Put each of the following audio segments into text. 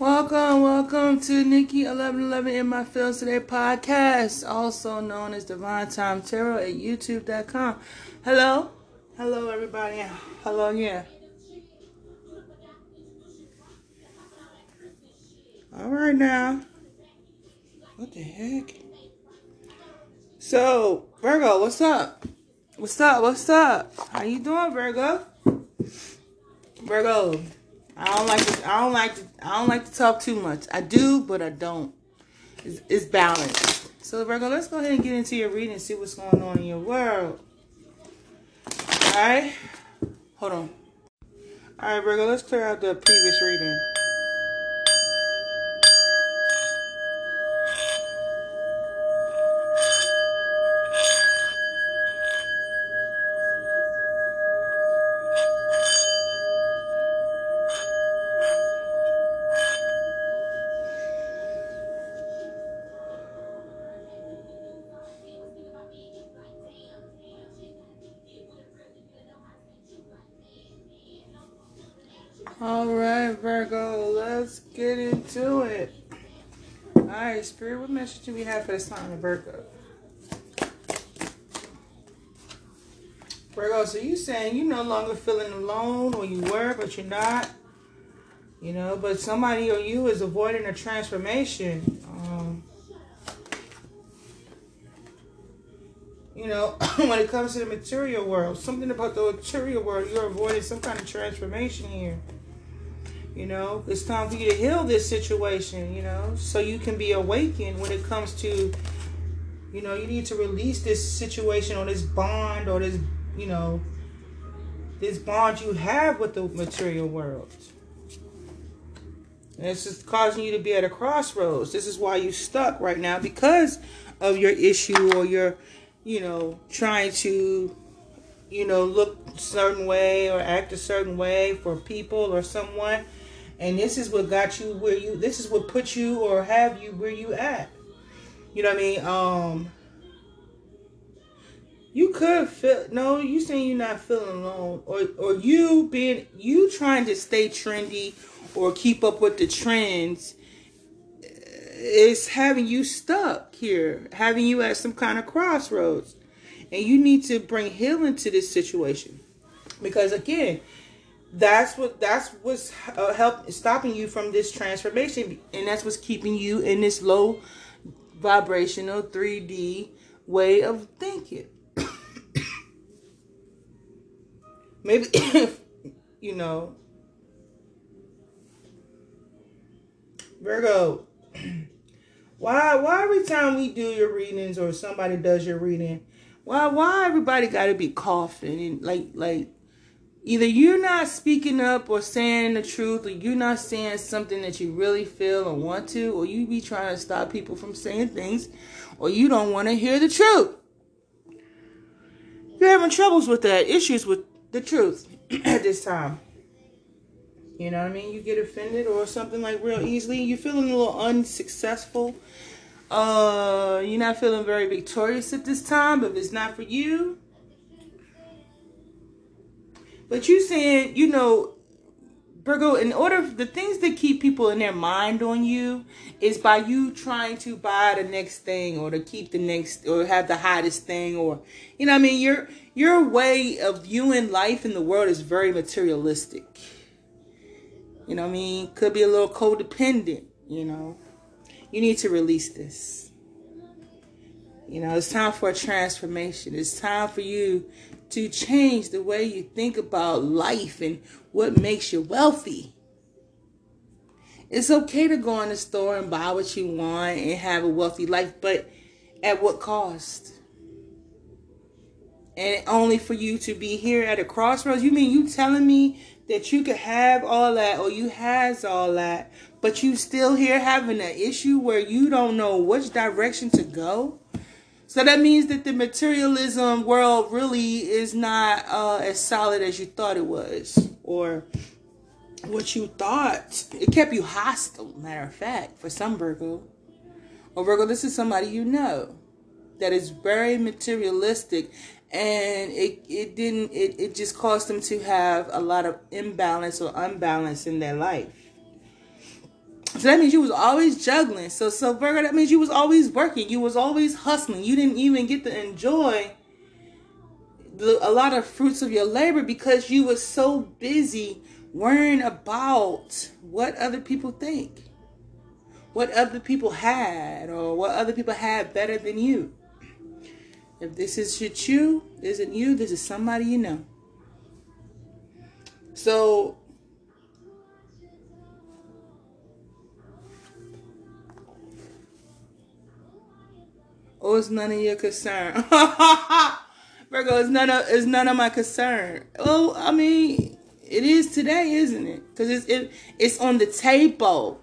Welcome, welcome to Niki eleven eleven in my fields today podcast, also known as Divine Time Tarot at YouTube.com. Hello, hello everybody. Hello, yeah. All right now. What the heck? So Virgo, what's up? What's up? What's up? How you doing, Virgo? Virgo, I don't like to. I don't like to. I don't like to talk too much. I do, but I don't. It's, it's balanced. So Virgo, let's go ahead and get into your reading and see what's going on in your world. All right. Hold on. All right, Virgo. Let's clear out the previous reading. All right, Virgo, let's get into it. All right, Spirit, what message do we have for the sign of Virgo? Virgo, so you saying you're no longer feeling alone, or you were, but you're not. You know, but somebody or you is avoiding a transformation. Um, you know, when it comes to the material world, something about the material world, you're avoiding some kind of transformation here. You know, it's time for you to heal this situation, you know, so you can be awakened when it comes to, you know, you need to release this situation or this bond or this, you know, this bond you have with the material world. And it's just causing you to be at a crossroads. This is why you're stuck right now because of your issue or your, you know, trying to, you know, look certain way or act a certain way for people or someone and this is what got you where you this is what put you or have you where you at. You know what i mean? Um you could feel no you saying you're not feeling alone or or you being you trying to stay trendy or keep up with the trends is having you stuck here having you at some kind of crossroads. And you need to bring healing to this situation. Because again that's what that's what's uh, help stopping you from this transformation and that's what's keeping you in this low vibrational 3d way of thinking. Maybe if you know. Virgo why why every time we do your readings or somebody does your reading why why everybody got to be coughing and like like either you're not speaking up or saying the truth or you're not saying something that you really feel or want to or you be trying to stop people from saying things or you don't want to hear the truth. You're having troubles with that issues with the truth at this time. You know what i mean? You get offended or something like real easily you're feeling a little unsuccessful. Uh you're not feeling very victorious at this time but if it's not for you but you saying, you know, Virgo, in order the things that keep people in their mind on you is by you trying to buy the next thing or to keep the next or have the hottest thing or you know I mean your your way of viewing life in the world is very materialistic. You know I mean? Could be a little codependent, you know. You need to release this. You know, it's time for a transformation. It's time for you to change the way you think about life and what makes you wealthy. It's okay to go in the store and buy what you want and have a wealthy life, but at what cost? And only for you to be here at a crossroads. You mean you telling me that you could have all that or you has all that, but you still here having an issue where you don't know which direction to go? So that means that the materialism world really is not uh, as solid as you thought it was, or what you thought. It kept you hostile, matter of fact, for some Virgo. Or Virgo, this is somebody you know that is very materialistic and it, it didn't it, it just caused them to have a lot of imbalance or unbalance in their life So that means you was always juggling. So so Virgo, that means you was always working. You was always hustling. You didn't even get to enjoy the, a lot of fruits of your labor because you was so busy worrying about what other people think, what other people had, or what other people had better than you. If this is you, isn't you, this is somebody you know. So Oh, it's none of your concern. Virgo, it's none of it's none of my concern. Oh, I mean, it is today, isn't it? Because it's it, it's on the table.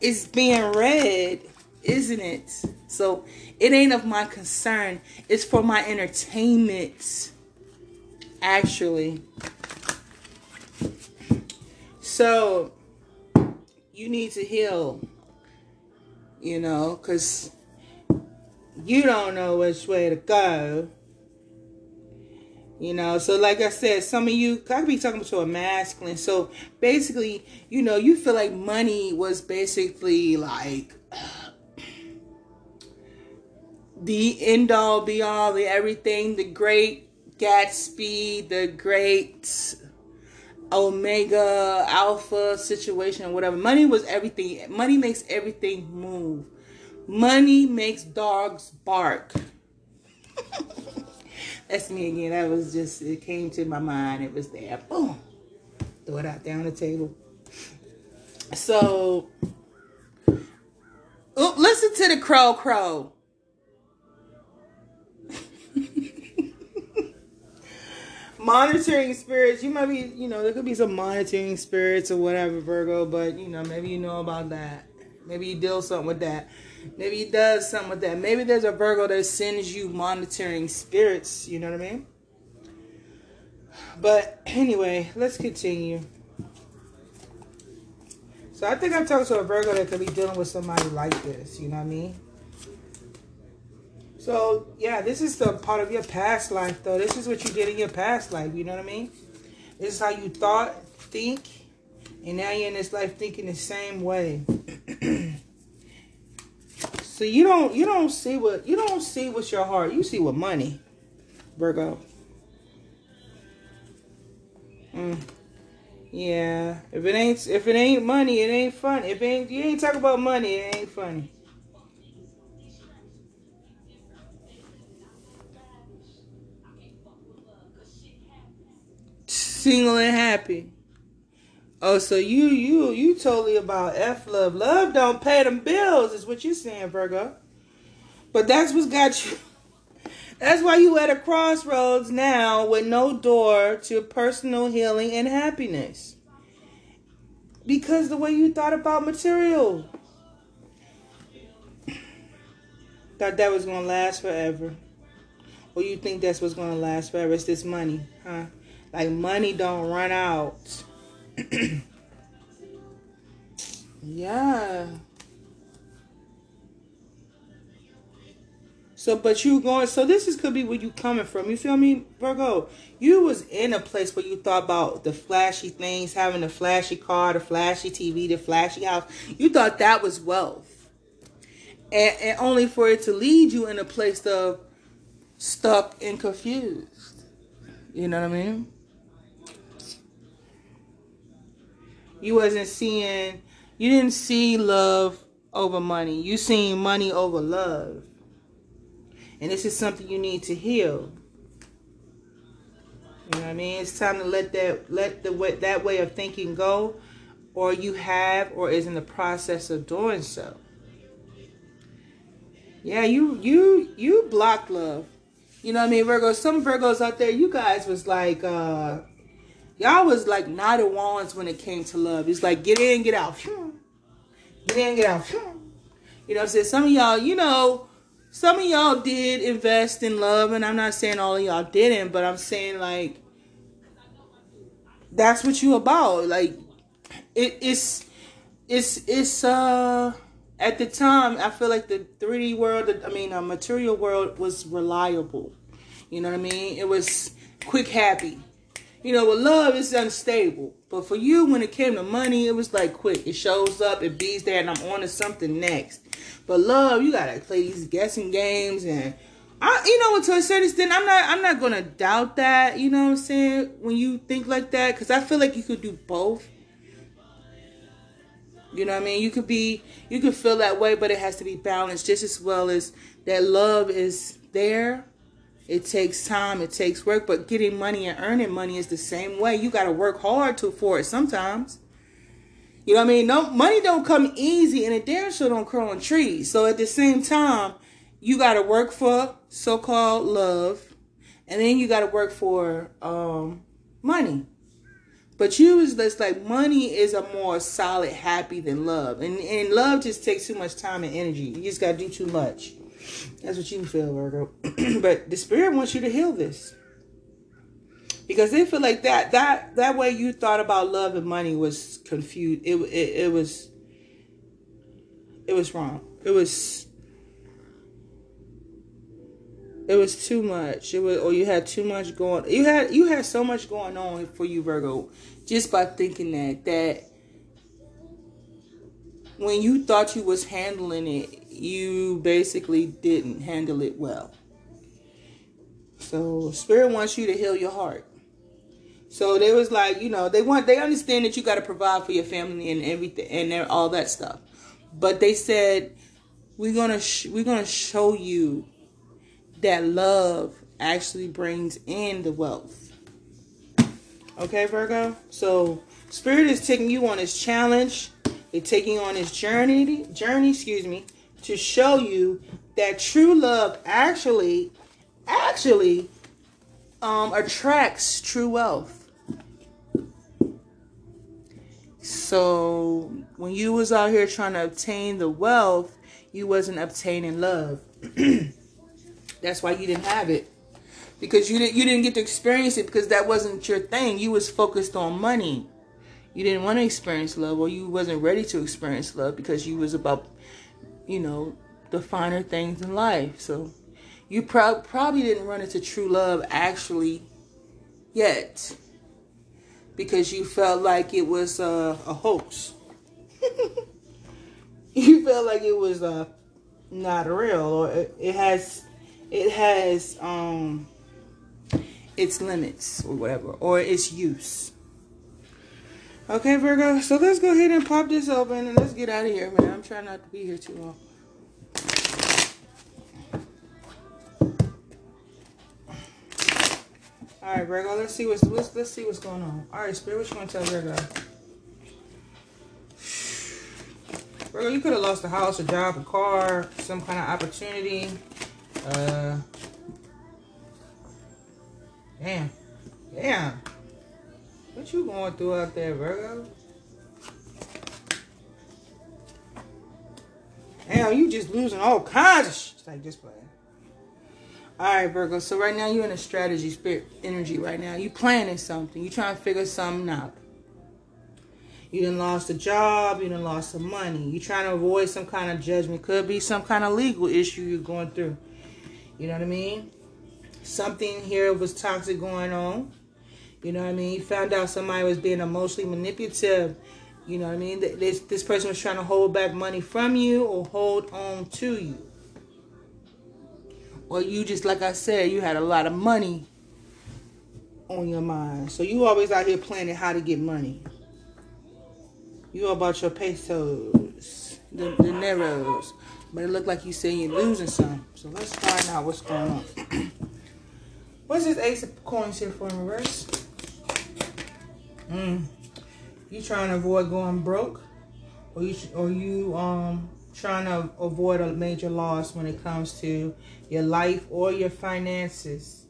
It's being read, isn't it? So it ain't of my concern. It's for my entertainment. Actually. So you need to heal. You know, because you don't know which way to go. You know, so like I said, some of you, I could be talking to a masculine. So basically, you know, you feel like money was basically like the end all be all, the everything, the great Gatsby, the great Omega Alpha situation, whatever. Money was everything. Money makes everything move. Money makes dogs bark. That's me again. That was just, it came to my mind. It was there. Boom. Throw it out there on the table. So, oh, listen to the crow crow. monitoring spirits. You might be, you know, there could be some monitoring spirits or whatever, Virgo, but, you know, maybe you know about that. Maybe you deal something with that. Maybe he does something with that. Maybe there's a Virgo that sends you monitoring spirits. You know what I mean? But anyway, let's continue. So I think I'm talking to a Virgo that could be dealing with somebody like this. You know what I mean? So yeah, this is the part of your past life, though. This is what you did in your past life. You know what I mean? This is how you thought, think, and now you're in this life thinking the same way. So you don't you don't see what you don't see what's your heart. You see what money, Virgo. Mm. Yeah. If it ain't if it ain't money, it ain't fun. If ain't you ain't talk about money, it ain't funny. Single and happy. Oh, so you you you totally about F love. Love don't pay them bills, is what you're saying, Virgo. But that's what's got you. That's why you at a crossroads now with no door to personal healing and happiness. Because the way you thought about material. Thought that was gonna last forever. Or you think that's what's gonna last forever? It's this money, huh? Like money don't run out. yeah. So, but you going, so this is could be where you coming from. You feel me, Virgo? You was in a place where you thought about the flashy things, having a flashy car, the flashy TV, the flashy house. You thought that was wealth. And, and only for it to lead you in a place of stuck and confused. You know what I mean? You wasn't seeing, you didn't see love over money. You seen money over love. And this is something you need to heal. You know what I mean? It's time to let that let the way that way of thinking go, or you have, or is in the process of doing so. Yeah, you you you block love. You know what I mean, Virgo? Some Virgos out there, you guys was like uh Y'all was like Knight of Wands when it came to love. It's like get in, get out. Get in, get out. You know what I'm saying? Some of y'all, you know, some of y'all did invest in love, and I'm not saying all of y'all didn't, but I'm saying like that's what you about. Like it, it's it's it's uh at the time I feel like the 3D world, I mean, a material world was reliable. You know what I mean? It was quick, happy. You know, with love, it's unstable. But for you, when it came to money, it was like quick. It shows up, it bees there, and I'm on to something next. But love, you gotta play these guessing games and I, you know, to a certain extent, I'm not, I'm not gonna doubt that. You know what I'm saying? When you think like that, because I feel like you could do both. You know what I mean? You could be, you could feel that way, but it has to be balanced just as well as that love is there. It takes time, it takes work, but getting money and earning money is the same way. You got to work hard to for it sometimes. You know what I mean? No money don't come easy, and it damn sure don't grow on trees. So at the same time, you got to work for so-called love, and then you got to work for um, money. But you is just like money is a more solid happy than love. And and love just takes too much time and energy. You just gotta do too much. That's what you feel, Virgo. but the spirit wants you to heal this. Because they feel like that that that way you thought about love and money was confused. It it, it was it was wrong. It was it was too much. It was or you had too much going. You had you had so much going on for you, Virgo just by thinking that that when you thought you was handling it, you basically didn't handle it well. So spirit wants you to heal your heart. So they was like, you know, they want they understand that you got to provide for your family and everything and all that stuff. But they said we're going to sh- we're going to show you that love actually brings in the wealth. Okay, Virgo? So Spirit is taking you on this challenge. They're taking you on this journey, journey, excuse me, to show you that true love actually, actually um, attracts true wealth. So when you was out here trying to obtain the wealth, you wasn't obtaining love. That's why you didn't have it because you didn't you didn't get to experience it because that wasn't your thing. You was focused on money. You didn't want to experience love, or you wasn't ready to experience love because you was about, you know, the finer things in life. So you pro- probably didn't run into true love actually yet because you felt like it was uh, a hoax. you felt like it was uh, not real, or it, it has it has um its limits or whatever, or its use. Okay, Virgo, so let's go ahead and pop this open and let's get out of here, man. I'm trying not to be here too long. All right, Virgo, let's see what's let's, let's see what's going on. All right, Spirit, what you want to tell Virgo? Virgo, you could have lost a house, a job, a car, some kind of opportunity. Uh, Damn. Damn. What you going through out there, Virgo? Damn, you just losing all kinds of shit. Like just playing. Alright, Virgo. So right now you're in a strategy spirit energy right now. You planning something. You trying to figure something out. You done lost a job, you done lost some money. You trying to avoid some kind of judgment. Could be some kind of legal issue you're going through. You know what I mean? something here was toxic going on. You know what I mean? You found out somebody was being emotionally manipulative. You know what I mean? This, this person was trying to hold back money from you or hold on to you. Or you just, like I said, you had a lot of money on your mind. So you always out here planning how to get money. You about your pesos, the, Neros. But it looked like you say you're losing some. So let's find out what's going on. What's this ace of coins here for in reverse? Mm. You trying to avoid going broke? Or you, or you um trying to avoid a major loss when it comes to your life or your finances?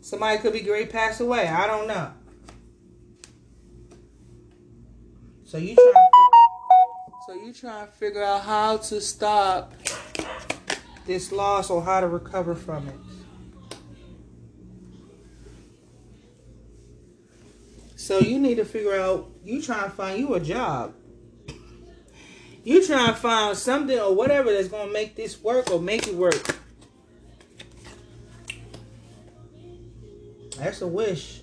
Somebody could be great pass away. I don't know. So you trying so you trying to figure out how to stop this loss or how to recover from it. So you need to figure out, you try to find you a job. You try to find something or whatever that's going to make this work or make it work. That's a wish.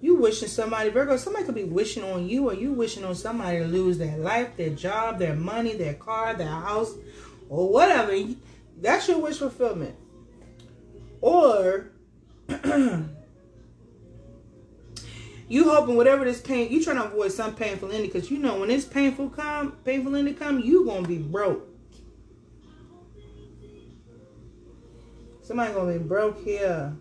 You wishing somebody, Virgo, somebody could be wishing on you or you wishing on somebody to lose their life, their job, their money, their car, their house, or whatever. That's your wish fulfillment. Or you hoping whatever this pain, you trying to avoid some painful ending because you know when this painful come, painful ending come, you gonna be broke. Somebody gonna be broke here.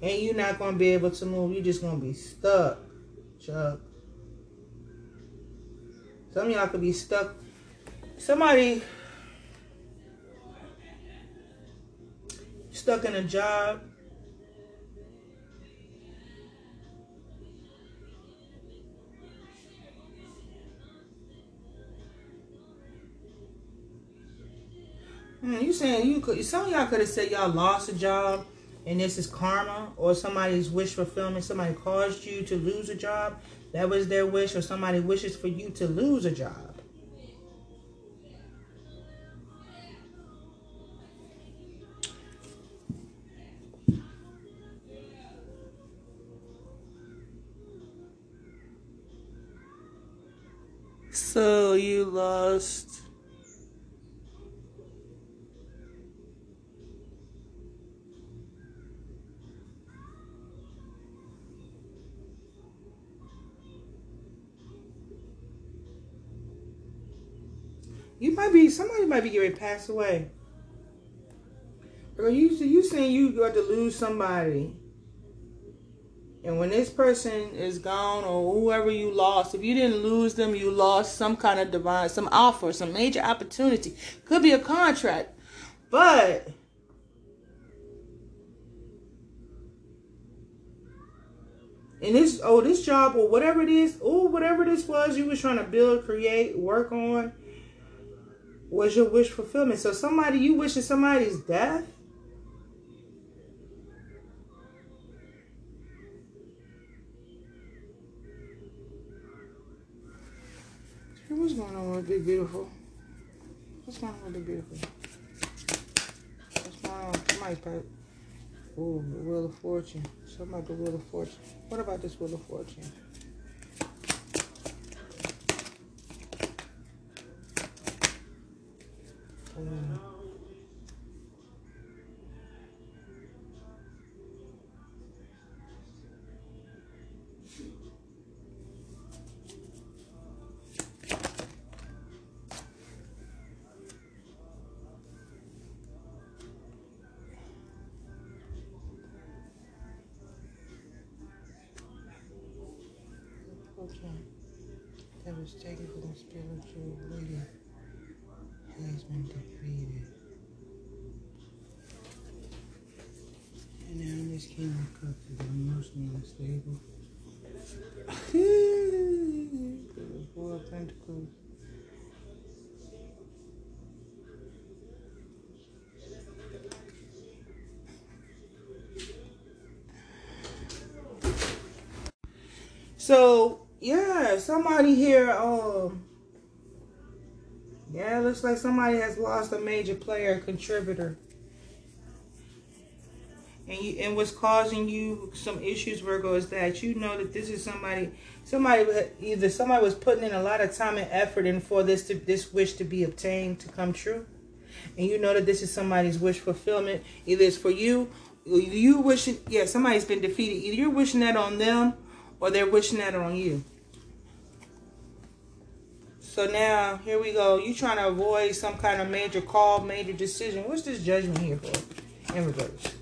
And you're not gonna be able to move. You're just gonna be stuck, Chuck. Some y'all could be stuck. Somebody stuck in a job. Hmm, you saying you could? Some of y'all could have said y'all lost a job, and this is karma, or somebody's wish fulfillment. Somebody caused you to lose a job. That was their wish, or somebody wishes for you to lose a job. So you lost. You might be somebody might be getting passed away. Girl, you you saying you got to lose somebody and when this person is gone or whoever you lost, if you didn't lose them, you lost some kind of divine, some offer, some major opportunity. Could be a contract. But and this oh this job or whatever it is, oh whatever this was you was trying to build, create, work on was your wish fulfillment. So somebody you wishing somebody's death what's going on with Big Beautiful? What's going on with Big Beautiful? What's going on? Somebody put, ooh, the Wheel of Fortune. Something about the Wheel of Fortune. What about this Wheel of Fortune? Um, that was taken from the spiritual leader And now this king of cups emotionally unstable. four of pentacles. So yeah, somebody here, um, yeah, it looks like somebody has lost a major player, contributor. And you, and what's causing you some issues, Virgo, is that you know that this is somebody, somebody either somebody was putting in a lot of time and effort in for this to this wish to be obtained to come true, and you know that this is somebody's wish fulfillment. Either it's for you, you wishing, yeah, somebody's been defeated. Either you're wishing that on them, or they're wishing that on you. So now, here we go. You trying to avoid some kind of major call, major decision. What's this judgment here for? In reverse.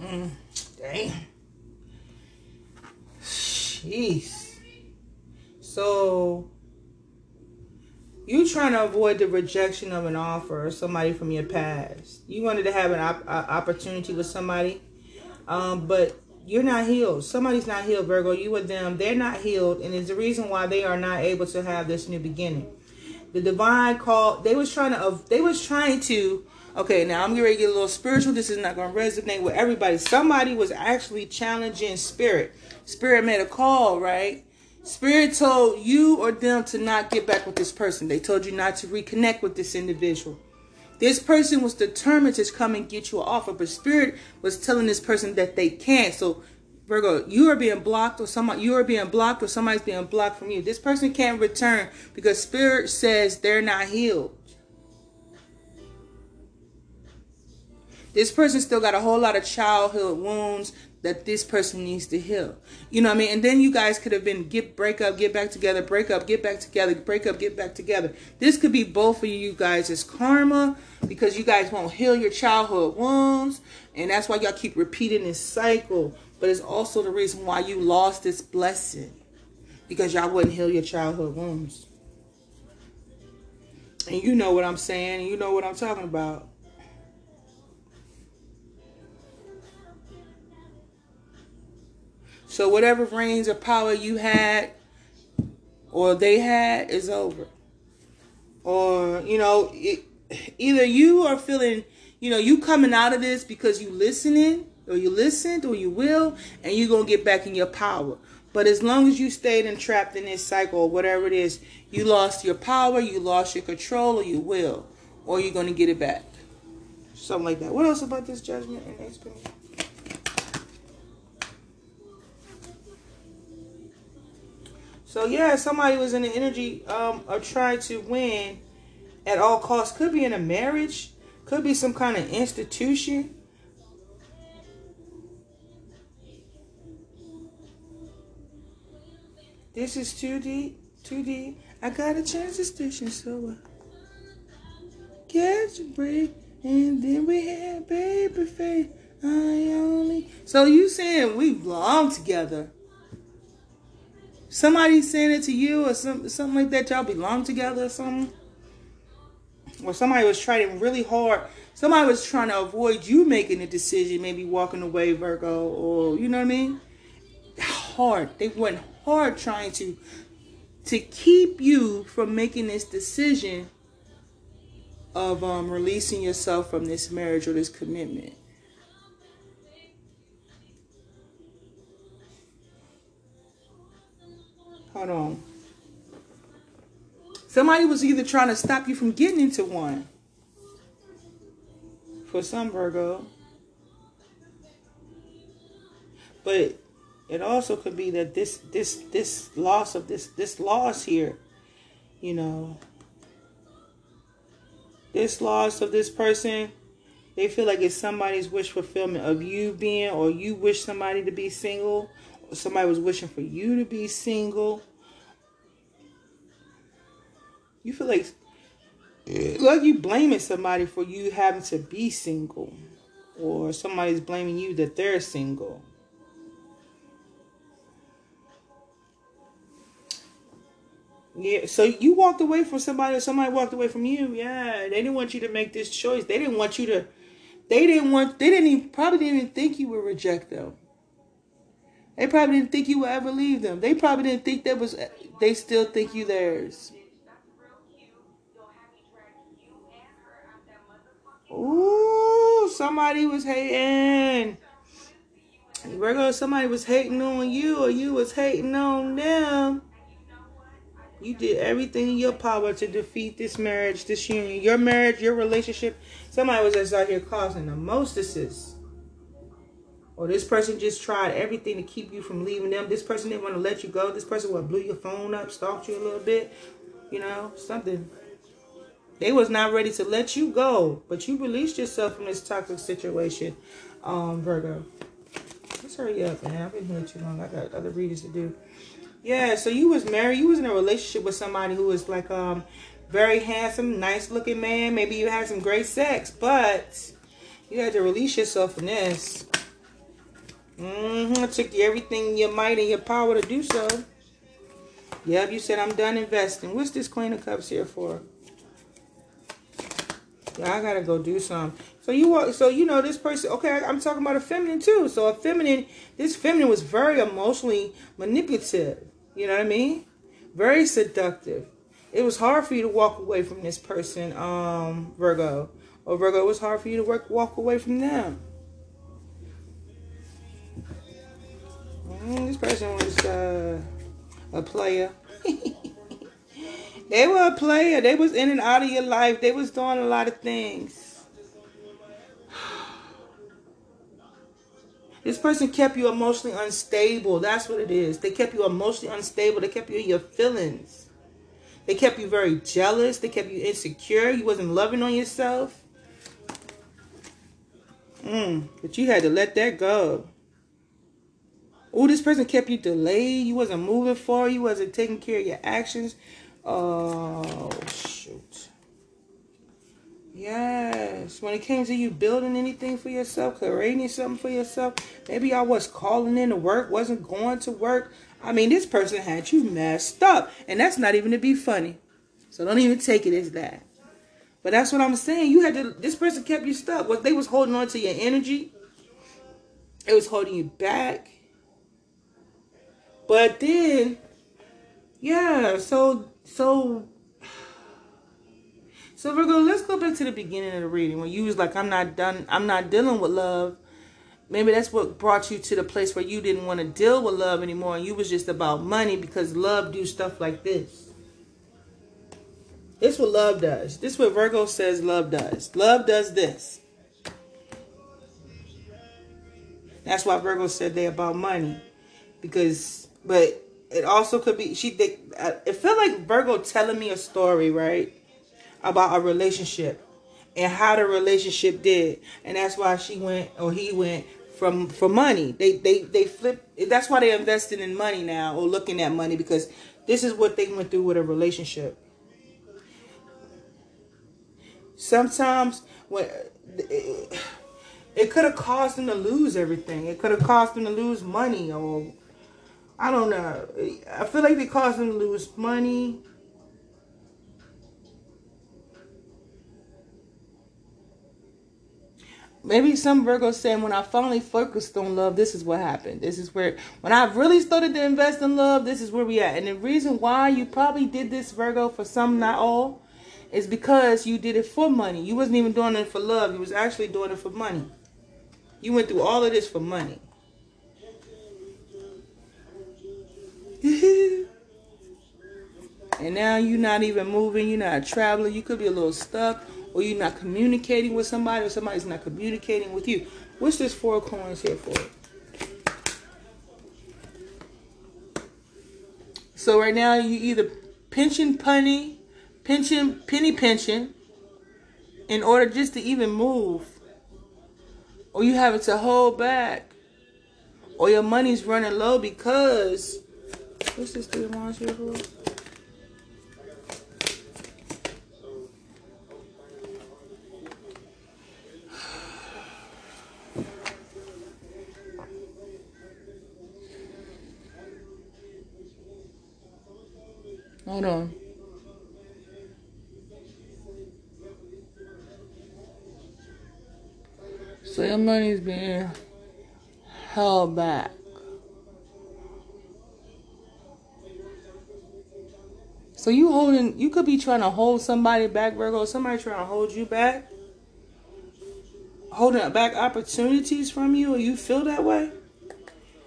Mm, dang. Jeez. So, you trying to avoid the rejection of an offer or somebody from your past. You wanted to have an op opportunity with somebody, um, but you're not healed. Somebody's not healed, Virgo. You and them, they're not healed, and it's the reason why they are not able to have this new beginning. The divine call. They was trying to. They was trying to. Okay, now I'm going to get a little spiritual. This is not going to resonate with everybody. Somebody was actually challenging spirit. Spirit made a call, right? Spirit told you or them to not get back with this person. They told you not to reconnect with this individual. This person was determined to come and get you an offer, but spirit was telling this person that they can't. So Virgo, you are being blocked or somebody you are being blocked or somebody's being blocked from you. This person can't return because spirit says they're not healed. This person still got a whole lot of childhood wounds that this person needs to heal. You know what I mean? And then you guys could have been get break up, get back together, break up, get back together, break up, get back together. This could be both of you guys as karma because you guys won't heal your childhood wounds. And that's why y'all keep repeating this cycle. But it's also the reason why you lost this blessing. Because y'all wouldn't heal your childhood wounds. And you know what I'm saying. And you know what I'm talking about. So whatever reigns of power you had or they had is over. Or, you know, it, either you are feeling, you know, you coming out of this because you listening or you listened or you will and you're going to get back in your power. But as long as you stayed entrapped in this cycle or whatever it is, you lost your power, you lost your control or you will. Or you're going to get it back. Something like that. What else about this judgment and explanation? So yeah, somebody was in the energy um, of trying to win at all costs. Could be in a marriage, could be some kind of institution. This is too deep, too deep. I gotta change the station, so I catch a break, and then we had Babyface. I only. So you saying we belong together? Somebody saying it to you or some, something like that, y'all belong together or something. Or somebody was trying really hard. Somebody was trying to avoid you making a decision, maybe walking away, Virgo, or you know what I mean? Hard. They went hard trying to to keep you from making this decision of um, releasing yourself from this marriage or this commitment. Hold on. Somebody was either trying to stop you from getting into one. For some Virgo. But it also could be that this this this loss of this this loss here, you know, this loss of this person, they feel like it's somebody's wish fulfillment of you being or you wish somebody to be single somebody was wishing for you to be single. You feel like like you blaming somebody for you having to be single or somebody's blaming you that they're single. Yeah, so you walked away from somebody, or somebody walked away from you. Yeah, they didn't want you to make this choice. They didn't want you to. They didn't want. They didn't even probably didn't even think you would reject them. They probably didn't think you would ever leave them. They probably didn't think that was. They still think you theirs. Ooh, somebody was hating. Virgo, somebody was hating on you, or you was hating on them. You did everything in your power to defeat this marriage, this union, your marriage, your relationship. Somebody was just out here causing the most this or this person just tried everything to keep you from leaving them. This person didn't want to let you go. This person would blew your phone up, stalked you a little bit, you know, something. They was not ready to let you go, but you released yourself from this toxic situation, um, Virgo. Let's hurry up, man. I've been here too long. I got other readings to do. Yeah, so you was married. You was in a relationship with somebody who was like um very handsome, nice looking man. Maybe you had some great sex, but you had to release yourself from this. Mm-hmm. It took you everything in your might and your power to do so. Yep, you said I'm done investing. What's this Queen of Cups here for? Yeah, I gotta go do some. So you walk. So you know this person. Okay, I'm talking about a feminine too. So a feminine. This feminine was very emotionally manipulative. You know what I mean? Very seductive. It was hard for you to walk away from this person, um, Virgo. Or Virgo, it was hard for you to work walk away from them. Mm, this person was uh, a player. They were a player. They was in and out of your life. They was doing a lot of things. This person kept you emotionally unstable. That's what it is. They kept you emotionally unstable. They kept you in your feelings. They kept you very jealous. They kept you insecure. You wasn't loving on yourself. Mm, but you had to let that go. Oh, this person kept you delayed. You wasn't moving forward. You wasn't taking care of your actions. Oh, shoot. Yes. When it came to you building anything for yourself, creating something for yourself, maybe I was calling in to work, wasn't going to work. I mean, this person had you messed up. And that's not even to be funny. So don't even take it as that. But that's what I'm saying. You had to, this person kept you stuck. What they was holding on to your energy. It was holding you back. But then, yeah, so, so, so Virgo, let's go back to the beginning of the reading when you was like, I'm not done, I'm not dealing with love. Maybe that's what brought you to the place where you didn't want to deal with love anymore and you was just about money because love do stuff like this. This what love does. This what Virgo says love does. Love does this. That's why Virgo said they about money. Because, but it also could be, she, they, it felt like Virgo telling me a story, right? About a relationship and how the relationship did. And that's why she went, or he went from, for money. They, they, they flip. That's why they're investing in money now or looking at money because this is what they went through with a relationship sometimes when it, it could have caused them to lose everything. It could have caused them to lose money or I don't know. I feel like they caused them to lose money. Maybe some Virgo saying when I finally focused on love, this is what happened. This is where when I really started to invest in love, this is where we at. And the reason why you probably did this, Virgo, for some, not all, is because you did it for money. You wasn't even doing it for love. You was actually doing it for money. You went through all of this for money. and now you're not even moving. You're not traveling. You could be a little stuck. Or you're not communicating with somebody. Or somebody's not communicating with you. What's this four coins here for? So right now you either pinching punny pinching penny pinching, in order just to even move. Or you having to hold back. Or your money's running low because this three wands here for? Hold on. So your money's being held back. So you holding, you could be trying to hold somebody back, Virgo. Somebody trying to hold you back, holding back opportunities from you, or you feel that way,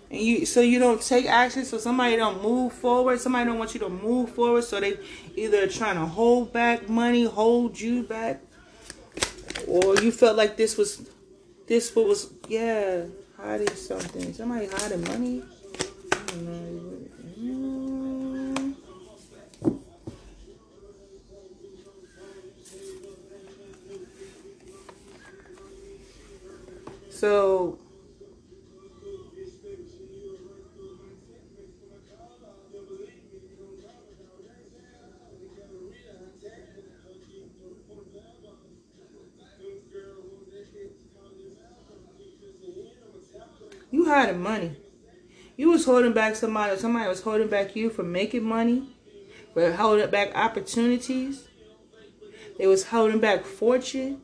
and you so you don't take action. So somebody don't move forward. Somebody don't want you to move forward. So they either trying to hold back money, hold you back, or you felt like this was this was yeah hiding something. Somebody hiding money. So You hiding money. You was holding back somebody, somebody was holding back you from making money, for holding back opportunities. They was holding back fortune.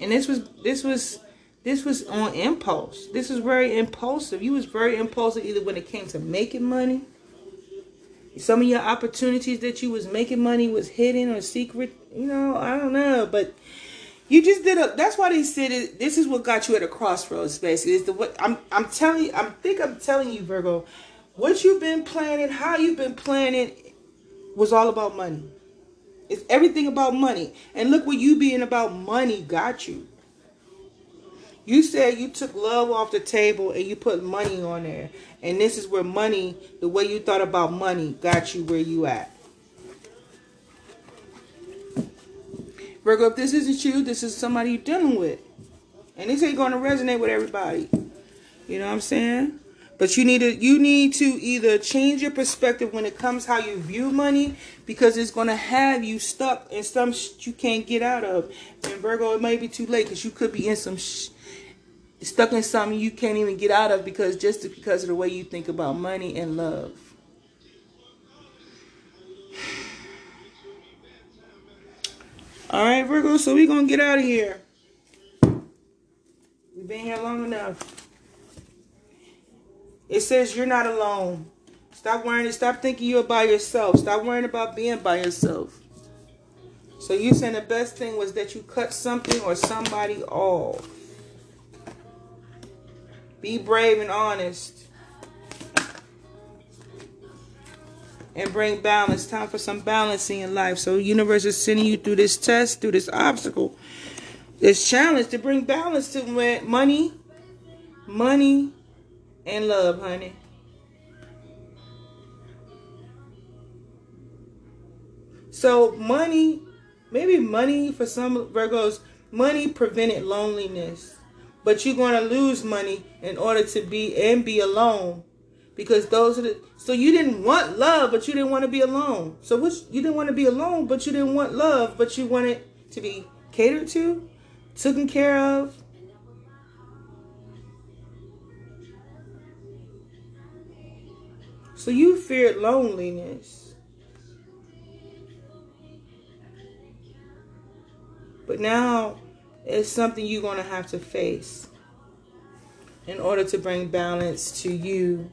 And this was this was this was on impulse. This was very impulsive. You was very impulsive either when it came to making money. Some of your opportunities that you was making money was hidden or secret. You know, I don't know, but you just did a. That's why they said it. This is what got you at a crossroads. Basically, is the what I'm. I'm telling you. I'm think I'm telling you, Virgo, what you've been planning, how you've been planning. was all about money. It's everything about money. And look what you being about money got you. You said you took love off the table and you put money on there. And this is where money, the way you thought about money, got you where you at. Virgo, if this isn't you, this is somebody you're dealing with. And this ain't going to resonate with everybody. You know what I'm saying? But you need to you need to either change your perspective when it comes how you view money because it's going to have you stuck in some you can't get out of. And Virgo, it may be too late because you could be in some sh- stuck in something you can't even get out of because just because of the way you think about money and love. All right, Virgo. So we're gonna get out of here. We've been here long enough. It says you're not alone. Stop worrying. Stop thinking you're by yourself. Stop worrying about being by yourself. So you saying the best thing was that you cut something or somebody off. Be brave and honest. And bring balance. Time for some balancing in life. So universe is sending you through this test, through this obstacle, this challenge to bring balance to money, money, and love, honey. So money, maybe money for some Virgos, money prevented loneliness. But you're going to lose money in order to be and be alone. Because those are the so you didn't want love, but you didn't want to be alone. So which you didn't want to be alone, but you didn't want love, but you wanted to be catered to, taken care of, So you feared loneliness. But now it's something you're going to have to face in order to bring balance to you,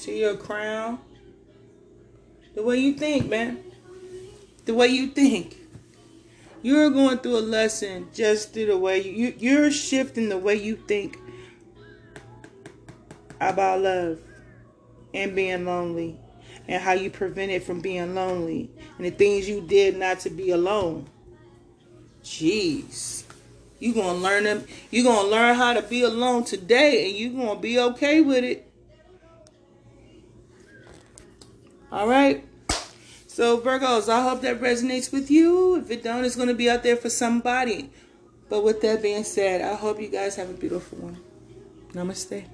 to your crown. The way you think, man. The way you think. You're going through a lesson just through the way you, you're shifting the way you think about love and being lonely and how you prevented from being lonely and the things you did not to be alone. Jeez. You gonna learn them. You gonna learn how to be alone today, and you gonna be okay with it. All right. So Virgos, I hope that resonates with you. If it don't, it's gonna be out there for somebody. But with that being said, I hope you guys have a beautiful one. Namaste.